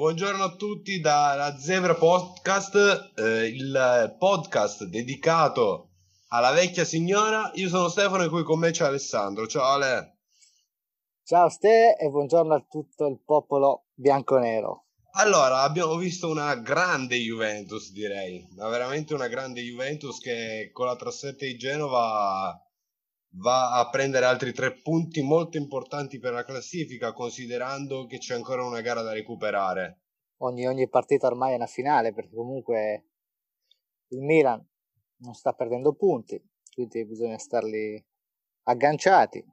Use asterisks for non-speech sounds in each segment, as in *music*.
buongiorno a tutti dalla Zebra Podcast, eh, il podcast dedicato alla vecchia signora. Io sono Stefano e qui con me c'è Alessandro. Ciao Ale. Ciao Ste e buongiorno a tutto il popolo bianco-nero. Allora, abbiamo visto una grande Juventus, direi, ma veramente una grande Juventus che con la trasferta di Genova va a prendere altri tre punti molto importanti per la classifica, considerando che c'è ancora una gara da recuperare. Ogni, ogni partita ormai è una finale, perché comunque il Milan non sta perdendo punti, quindi bisogna starli agganciati,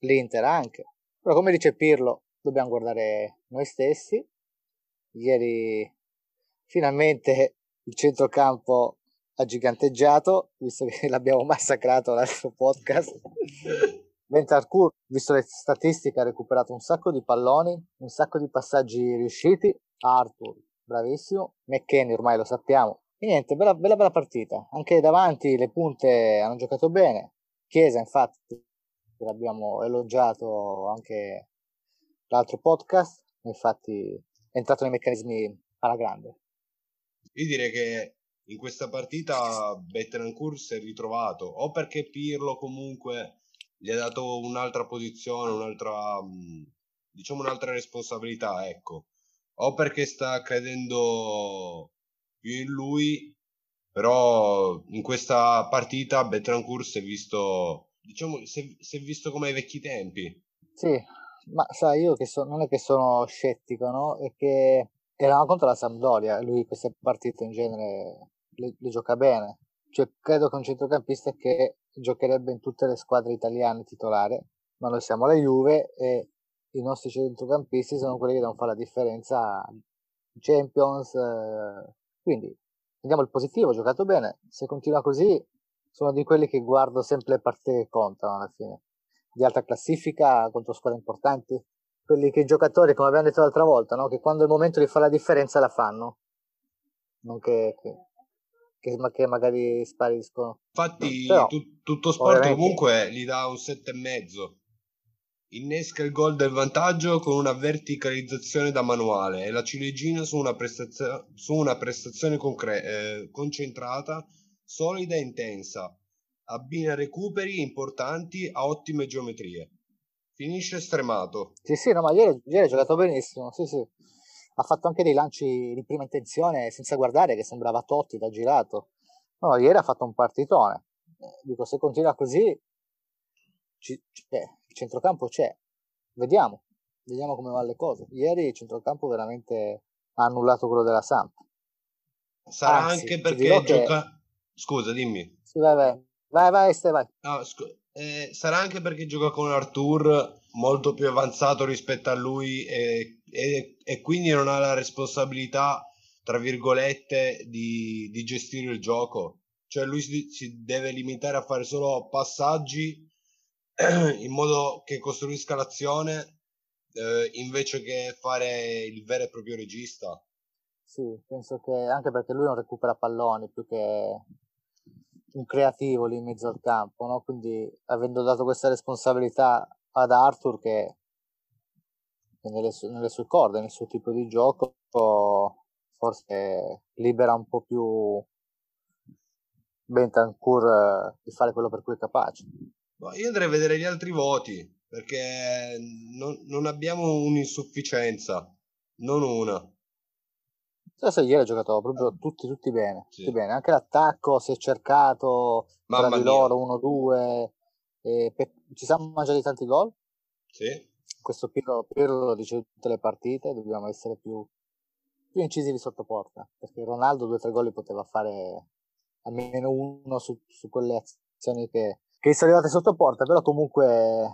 l'Inter anche. Però come dice Pirlo, dobbiamo guardare noi stessi. Ieri finalmente il centrocampo ha giganteggiato, visto che *laughs* l'abbiamo massacrato l'altro podcast. *laughs* Bentancur, visto le statistiche, ha recuperato un sacco di palloni, un sacco di passaggi riusciti. Arthur, bravissimo. McKenny, ormai lo sappiamo. E niente, bella, bella, bella partita. Anche davanti le punte hanno giocato bene. Chiesa, infatti, l'abbiamo elogiato anche l'altro podcast. Infatti, è entrato nei meccanismi alla grande. Io direi che in questa partita Bettencourt si è ritrovato o perché Pirlo comunque gli ha dato un'altra posizione, un'altra diciamo un'altra responsabilità, ecco, o perché sta credendo più in lui, però in questa partita Bettencourt si è visto diciamo si è, visto come ai vecchi tempi. Sì, ma sai, io che so, non è che sono scettico, no? È che eravamo contro la Sampdoria lui queste partite in genere le, le gioca bene. Cioè, credo che un centrocampista che giocherebbe in tutte le squadre italiane titolare, ma noi siamo la Juve e i nostri centrocampisti sono quelli che devono fare la differenza Champions. Eh, quindi vediamo il positivo, ha giocato bene. Se continua così, sono di quelli che guardo sempre le partite che contano alla fine. Di alta classifica contro squadre importanti. Quelli che i giocatori, come abbiamo detto l'altra volta, no? che quando è il momento di fare la differenza la fanno. Non che, che che, che magari spariscono. Infatti, Però, tu, tutto sport ovviamente... comunque gli dà un 7,5. Innesca il gol del vantaggio con una verticalizzazione da manuale e la ciliegina su una, prestazio- su una prestazione concre- eh, concentrata, solida e intensa. Abbina recuperi importanti a ottime geometrie. Finisce stremato. Sì, sì, no, ma ieri, ieri ha giocato benissimo. Sì, sì ha fatto anche dei lanci di prima intenzione senza guardare che sembrava Totti da girato. No, ieri ha fatto un partitone. Eh, dico, se continua così, ci, c'è, il centrocampo c'è. Vediamo, vediamo come vanno le cose. Ieri il centrocampo veramente ha annullato quello della Samp. Sarà Anzi, anche perché gioca... Che... Scusa, dimmi. Sì, vai, vai. Vai, vai, Ste, vai. No, scu- eh, sarà anche perché gioca con Artur molto più avanzato rispetto a lui e, e, e quindi non ha la responsabilità, tra virgolette, di, di gestire il gioco. Cioè lui si, si, deve limitare a fare solo passaggi *clears throat* in modo che costruisca l'azione eh, invece che fare il vero e proprio regista. Sì, penso che anche perché lui non recupera palloni più che un creativo lì in mezzo al campo, no? quindi avendo dato questa responsabilità ad Arthur che nelle, nelle sue corde, nel suo tipo di gioco, forse libera un po' più Bentancur eh, di fare quello per cui è capace. io andrei a vedere gli altri voti perché non, non abbiamo un'insufficienza, non una. Adesso ieri ha giocato proprio tutti, tutti bene, sì. tutti bene. Anche l'attacco si è cercato Mamma tra di loro 1-2. Pe- ci siamo mangiati tanti gol. Sì. Questo Pirlo, Pirlo lo dice tutte le partite, dobbiamo essere più, più incisivi sotto porta, perché Ronaldo due o tre gol li poteva fare almeno uno su, su quelle azioni che, che sono arrivate sotto porta, però comunque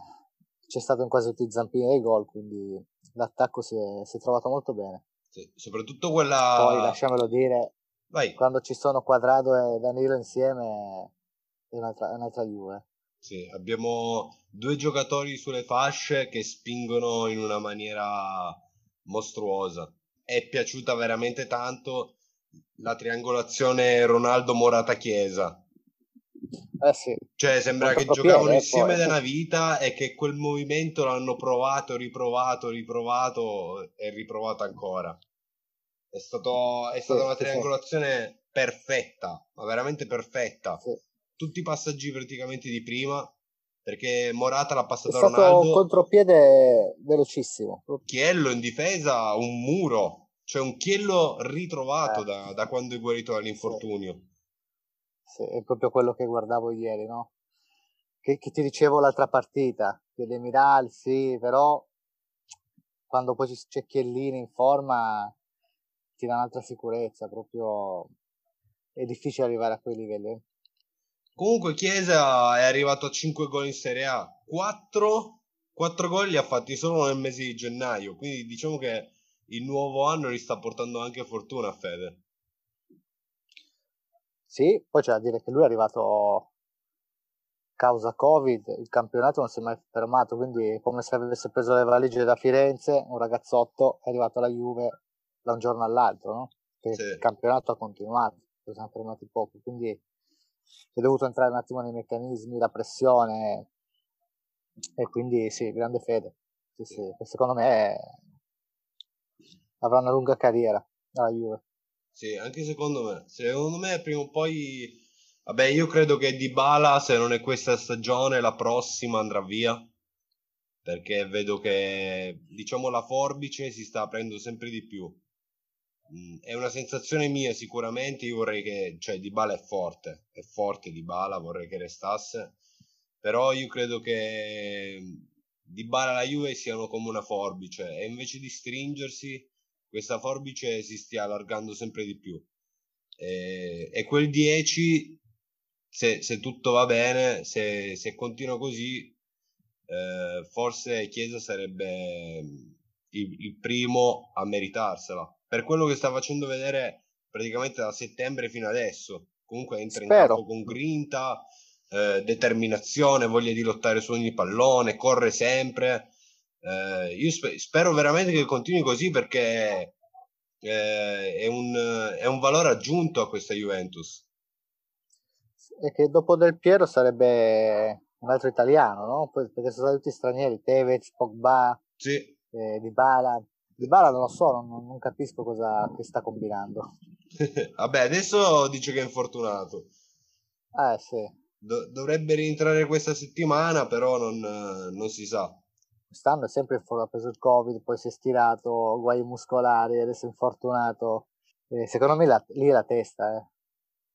c'è stato in quasi tutti i zampini dei gol, quindi l'attacco si è, si è trovato molto bene. Sì, soprattutto quella... Poi lasciamelo dire, Vai. quando ci sono Quadrado e Danilo insieme è un'altra, è un'altra Juve. Sì, abbiamo due giocatori sulle fasce che spingono in una maniera mostruosa. È piaciuta veramente tanto la triangolazione Ronaldo Morata Chiesa. Eh sì. Cioè, sembra che giocavano insieme da una vita e che quel movimento l'hanno provato, riprovato, riprovato e riprovato ancora. È, stato, è stata sì, una triangolazione sì. perfetta, ma veramente perfetta. Sì. Tutti i passaggi praticamente di prima, perché Morata l'ha passato a Ronaldo. È stato un contropiede velocissimo. Chiello in difesa, un muro, cioè un Chiello ritrovato eh. da, da, quando è guarito dall'infortunio. Sì. è proprio quello che guardavo ieri, no? Che, che ti dicevo l'altra partita, che Demiral sì, però quando poi c'è Chiellini in forma ti dà un'altra sicurezza, proprio è difficile arrivare a quei livelli. Comunque Chiesa è arrivato a 5 gol in Serie A, 4, 4 gol li ha fatti solo nel mese di gennaio, quindi diciamo che il nuovo anno gli sta portando anche fortuna a Fede. Sì, poi c'è da dire che lui è arrivato causa Covid, il campionato non si è mai fermato, quindi è come se avesse preso le valigie da Firenze, un ragazzotto è arrivato alla Juve da un giorno all'altro, no? Sì. Il campionato ha continuato, si siamo fermati poco, quindi è dovuto entrare un attimo nei meccanismi, la pressione e quindi sì, grande fede. Sì, sì. Secondo me avrà una lunga carriera alla Juve. Sì, anche secondo me. Secondo me prima o poi Vabbè, io credo che Dybala, se non è questa stagione, la prossima andrà via. Perché vedo che, diciamo, la forbice si sta aprendo sempre di più. Mm, è una sensazione mia sicuramente, io vorrei che, cioè Dybala è forte, è forte Dybala, vorrei che restasse, però io credo che Dybala e la Juve siano come una forbice e invece di stringersi, questa forbice si stia allargando sempre di più. E, e quel 10 se, se tutto va bene, se, se continua così, eh, forse Chiesa sarebbe il, il, primo a meritarsela. Per quello che sta facendo vedere praticamente da settembre fino adesso. Comunque entra Spero. in campo con grinta, eh, determinazione, voglia di lottare su ogni pallone, corre sempre. Eh, io sper- spero veramente che continui così perché eh, è un, è un valore aggiunto a questa Juventus e che dopo Del Piero sarebbe un altro italiano, no? Perché sono stati tutti stranieri, Tevez, Pogba, sì. eh, Dybala. Dybala non lo so, non, non capisco cosa che sta combinando. *laughs* Vabbè, adesso dice che è infortunato. Eh sì. Do- dovrebbe rientrare questa settimana, però non, non si sa. Quest'anno è sempre infortunato, ha preso il Covid, poi si è stirato, guai muscolari, adesso è infortunato. Eh, secondo me la, lì è la testa, eh.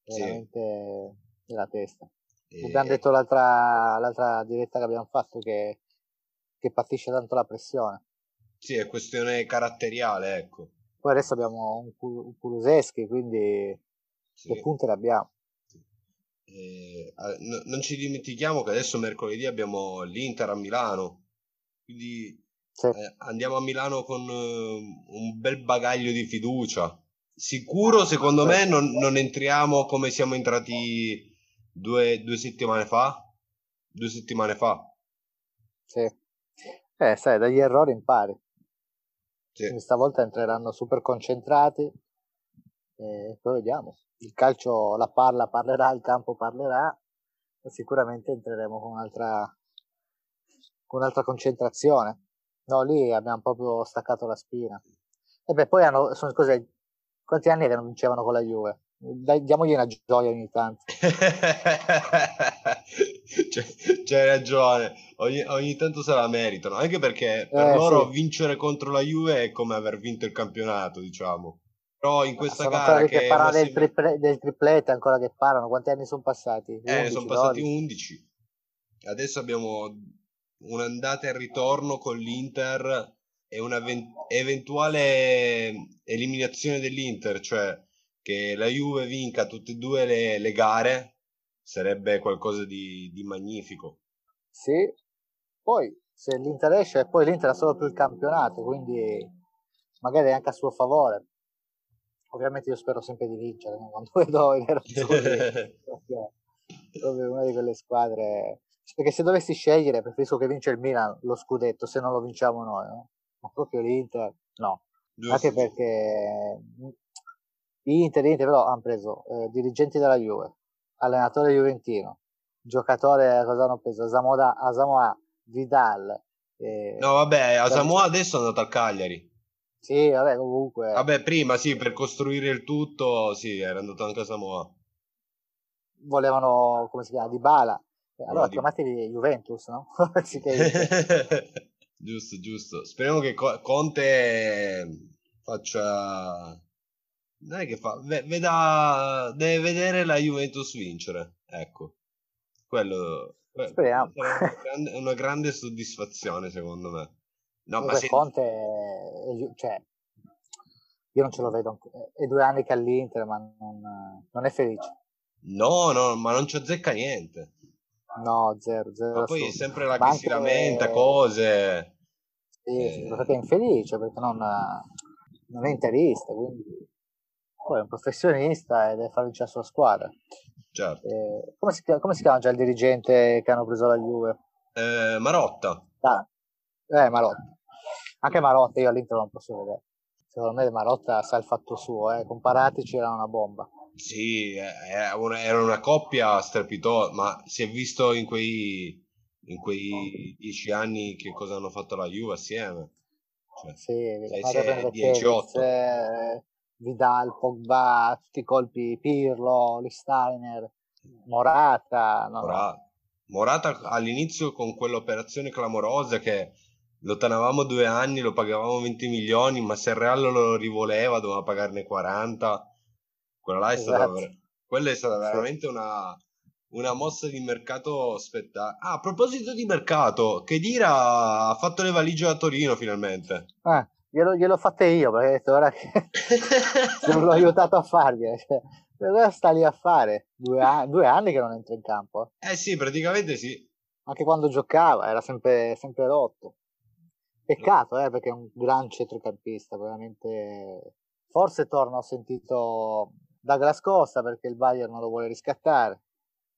Veramente... Sì nella testa. E... Abbiamo detto l'altra, l'altra diretta che abbiamo fatto che, che patisce tanto la pressione. Sì, è questione caratteriale, ecco. Poi adesso abbiamo un, un Kuluseschi, quindi sì. le punte le abbiamo. Eh, no, non ci dimentichiamo che adesso mercoledì abbiamo l'Inter a Milano, quindi sì. eh, andiamo a Milano con uh, un bel bagaglio di fiducia. Sicuro, secondo me, non, non entriamo come siamo entrati due, due settimane fa. Due settimane fa. Sì. Eh, sai, dagli errori impari. Sì. stavolta entreranno super concentrati e poi vediamo. Il calcio la parla, parlerà, il campo parlerà e sicuramente entreremo con un'altra, con un'altra concentrazione. No, lì abbiamo proprio staccato la spina. E beh, poi hanno, sono, cos'è, quanti anni che non vincevano con la Juve? Dai, diamogli una gioia ogni tanto. *laughs* *laughs* c'è, c'è, ragione, ogni, ogni, tanto se la meritano, anche perché per eh, loro sì. vincere contro la Juve è come aver vinto il campionato, diciamo. Però in questa sono gara che, che parla del, triple, del, triplete ancora che parlano, quanti anni sono passati? 11, eh, sono passati 11. Adesso abbiamo un'andata e ritorno con l'Inter e una eventuale eliminazione dell'Inter, cioè che la Juve vinca tutte e due le, le gare sarebbe qualcosa di, di, magnifico. Sì, poi se l'Inter esce, poi l'Inter ha solo più il campionato, quindi magari anche a suo favore. Ovviamente io spero sempre di vincere, no? quando *laughs* vedo i nerazzurri, *laughs* proprio, proprio una di quelle squadre. Perché se dovessi scegliere, preferisco che vince il Milan lo scudetto, se non lo vinciamo noi, no? Ma proprio l'Inter, no. Giusto. Anche perché Inter, Inter però hanno preso eh, dirigenti della Juve, allenatore juventino, giocatore cosa hanno preso? Asamoah, Asamoah Vidal. Eh, no, vabbè, Asamoah adesso è andato al Cagliari. Sì, vabbè, comunque. Vabbè, prima sì, per costruire il tutto, sì, era andato anche a Samoa. Volevano, come si chiama, Di Bala. Allora, chiamatevi Juventus, no? *laughs* *laughs* giusto, giusto. Speriamo che Conte faccia... Non è che fa... Veda... Deve vedere la Juventus vincere. Ecco. Quello... Speriamo. È una grande, una grande soddisfazione, secondo me. No, ma se... Conte, cioè, io non ce lo vedo. È due anni che all'Inter, ma non, non è felice. No, no, ma non ci azzecca niente. No, zero, zero. Ma poi è sempre la che si lamenta, cose. Sì, eh... è infelice, perché non, non è interista, quindi poi è un professionista e deve fare la sua squadra. Certo. Eh, come, si, come, si, chiama già il dirigente che hanno preso la Juve? Eh, Marotta. Ah, eh, Marotta. Anche Marotta io all'Inter non posso vedere. Secondo me Marotta sa il fatto suo, eh. comparatici era una bomba. Sì, era una coppia strepitosa, ma si è visto in quei, in quei dieci anni che cosa hanno fatto la Juve assieme. Cioè, sì, 10 eh, Vidal, Pogba, tutti i colpi, Pirlo, Listeiner, Morata. No, Morata. Morata all'inizio con quell'operazione clamorosa che lo tenevamo due anni, lo pagavamo 20 milioni, ma se il Real lo rivoleva doveva pagarne 40. Quella, è, esatto. stata, quella è stata veramente una, una mossa di mercato spettacolare. Ah, a proposito di mercato, che Dira ha fatto le valigie a Torino finalmente. Ah, glielo, gliel'ho fatte io perché ho detto ora che *laughs* non l'ho aiutato a fargliele. Cioè, cosa sta lì a fare? Due, anni, due anni che non entra in campo. Eh sì, praticamente sì. Anche quando giocava era sempre, sempre rotto. Peccato, eh, perché è un gran centrocampista, veramente. Forse torna, ho sentito Douglas Costa perché il Bayern non lo vuole riscattare.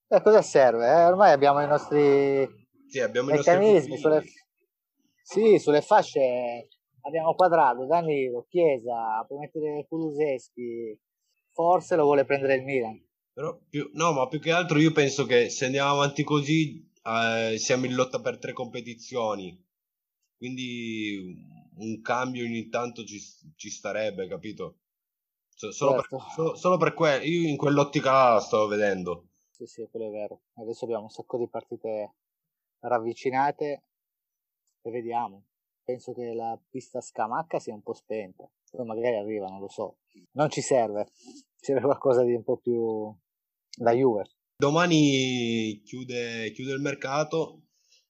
E eh, cosa serve? Eh? Ormai abbiamo i nostri sì, abbiamo meccanismi. I sulle... Sì, sulle fasce abbiamo Quadrado, Danilo, Chiesa, puoi mettere Kuluseschi. Forse lo vuole prendere il Milan. Però più, no, ma più che altro io penso che se andiamo avanti così eh, siamo in lotta per tre competizioni quindi un cambio ogni tanto ci, ci starebbe, capito? Cioè, solo, certo. per, solo, solo, per quello, io in quell'ottica la stavo vedendo. Sì, sì, quello è vero. Adesso abbiamo un sacco di partite ravvicinate e vediamo. Penso che la pista Scamacca sia un po' spenta, poi magari arriva, non lo so. Non ci serve, *laughs* serve qualcosa di un po' più da Juve. Domani chiude, chiude il mercato.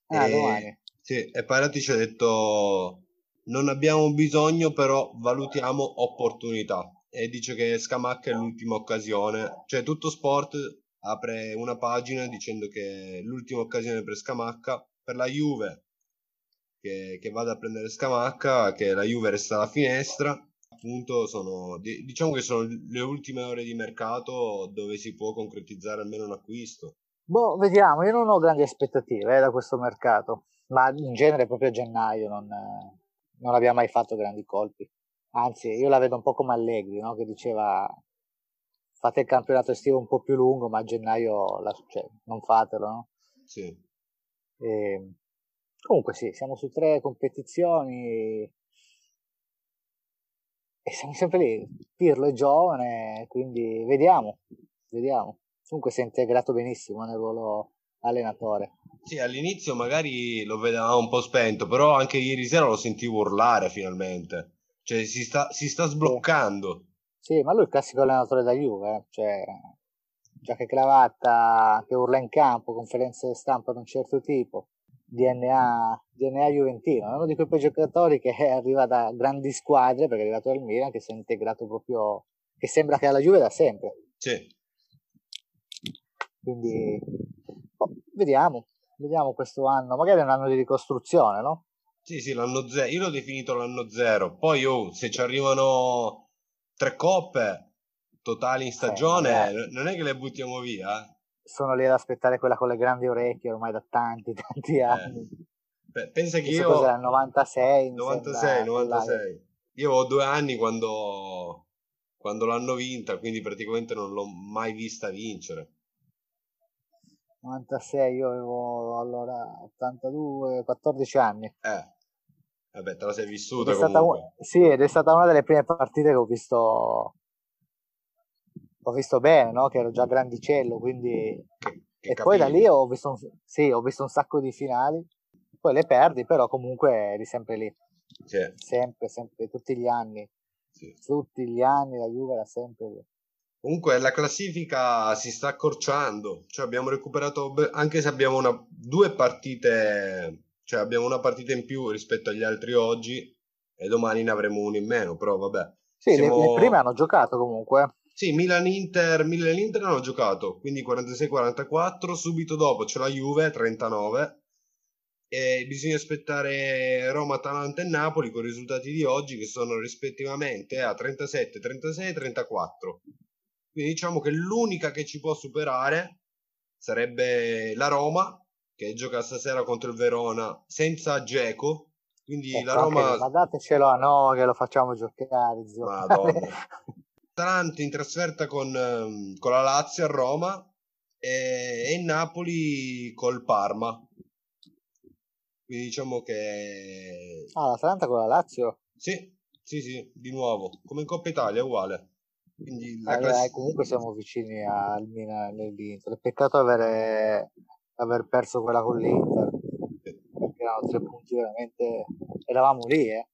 Ah, e... domani. Sì, e Parati ci ha detto non abbiamo bisogno, però valutiamo opportunità. E dice che Scamacca è l'ultima occasione. Cioè, tutto sport apre una pagina dicendo che è l'ultima occasione per Scamacca, per la Juve, che, che vada a prendere Scamacca, che la Juve resta alla finestra. Appunto, sono, diciamo che sono le ultime ore di mercato dove si può concretizzare almeno un acquisto. Boh, vediamo, io non ho grandi aspettative eh, da questo mercato ma in genere proprio a gennaio non, non abbiamo mai fatto grandi colpi. Anzi, io la vedo un po' come Allegri, no? che diceva fate il campionato estivo un po' più lungo, ma a gennaio la, cioè, non fatelo. No? Sì. E, ehm, comunque sì, siamo su tre competizioni e siamo sempre lì. Pirlo è giovane, quindi vediamo, vediamo. Comunque si è integrato benissimo nel ruolo allenatore. Sì, all'inizio magari lo vedevamo un po' spento, però anche ieri sera lo sentivo urlare finalmente. Cioè si sta, si sta sbloccando. Sì. sì. ma lui è il classico allenatore da Juve, eh. cioè giacca e cravatta che urla in campo, conferenze stampa di un certo tipo, DNA, DNA Juventino, è uno di quei giocatori che arriva da grandi squadre, perché è arrivato dal Milan, che si è integrato proprio, che sembra che ha la Juve da sempre. Sì. Quindi oh, vediamo, vediamo questo anno, magari è un anno di ricostruzione, no? Sì, sì, l'anno zero, io l'ho definito l'anno zero, poi oh, se ci arrivano tre coppe totali in stagione, eh, non è che le buttiamo via. Sono lì ad aspettare quella con le grandi orecchie ormai da tanti, *laughs* tanti eh. anni. Eh. Pensa che io... Cos'era, 96? 96, 96. Io ho due anni quando, quando l'hanno vinta, quindi praticamente non l'ho mai vista vincere. 96, io avevo allora 82, 14 anni. Eh. Vabbè, te la sei vissuta comunque. sì, ed è stata una delle prime partite che ho visto ho visto bene, no? Che ero già grandicello, quindi... Che, che e poi da lì ho visto, un, sì, ho visto un sacco di finali, poi le perdi, però comunque eri sempre lì. Sì. Sempre, sempre, tutti gli anni. Sì. Tutti gli anni la Juve era sempre lì. Comunque la classifica si sta accorciando, cioè abbiamo recuperato, anche se abbiamo una, due partite, cioè abbiamo una partita in più rispetto agli altri oggi e domani ne avremo una in meno, però vabbè. Sì, siamo... le, le prime hanno giocato comunque. Sì, Milan-Inter, Milan e Inter hanno giocato, quindi 46-44, subito dopo c'è la Juve, 39, e bisogna aspettare Roma, Atalanta e Napoli con i risultati di oggi che sono rispettivamente a 37, 36 e 34. Quindi diciamo che l'unica che ci può superare sarebbe la Roma, che gioca stasera contro il Verona senza Geco. Quindi eh, la Roma. Ma datecelo a noi che lo facciamo giocare, zio. Madonna. *laughs* Atalanta in trasferta con, ehm, con, la Lazio a Roma e, in Napoli col Parma. Quindi diciamo che... Ah, l'Atalanta con la Lazio? Sì, sì, sì, di nuovo, come in Coppa Italia, uguale. Quindi la allora, class... comunque siamo vicini al Milan e all'Inter. Peccato avere, aver perso quella con l'Inter, perché erano tre punti veramente... Eravamo lì, eh.